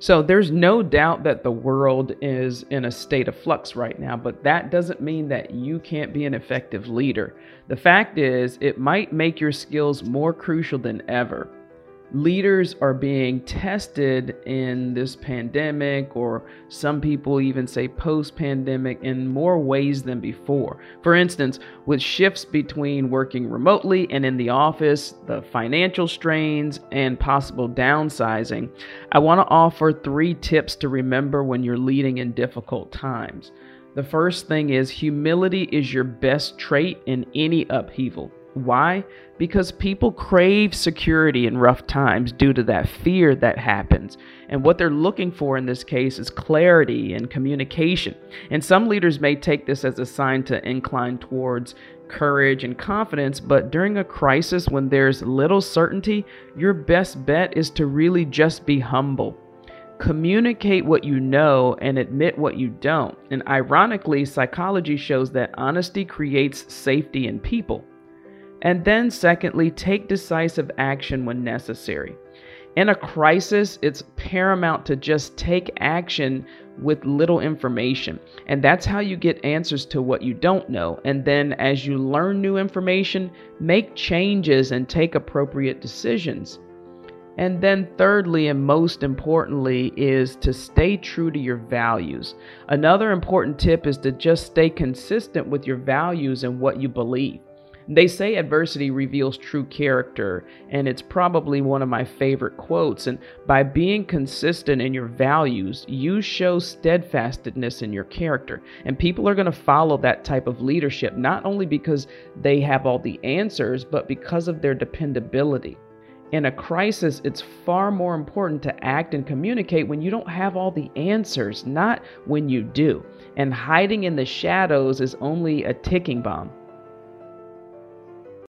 So there's no doubt that the world is in a state of flux right now, but that doesn't mean that you can't be an effective leader. The fact is, it might make your skills more crucial than ever leaders are being tested in this pandemic, or some people even say post pandemic, in more ways than before. For instance, with shifts between working remotely and in the office, the financial strains, and possible downsizing, I want to offer three tips to remember when you're leading in difficult times. The first thing is humility is your best trait in any upheaval. Why? Because people crave security in rough times due to that fear that happens. And what they're looking for in this case is clarity and communication. And some leaders may take this as a sign to incline towards courage and confidence, but during a crisis when there's little certainty, your best bet is to really just be humble. Communicate what you know and admit what you don't. And ironically, psychology shows that honesty creates safety in people. And then, secondly, take decisive action when necessary. In a crisis, it's paramount to just take action with little information. And that's how you get answers to what you don't know. And then, as you learn new information, make changes and take appropriate decisions. And then, thirdly, and most importantly, is to stay true to your values. Another important tip is to just stay consistent with your values and what you believe. They say adversity reveals true character, and it's probably one of my favorite quotes. And by being consistent in your values, you show steadfastness in your character. And people are going to follow that type of leadership, not only because they have all the answers, but because of their dependability. In a crisis, it's far more important to act and communicate when you don't have all the answers, not when you do. And hiding in the shadows is only a ticking bomb.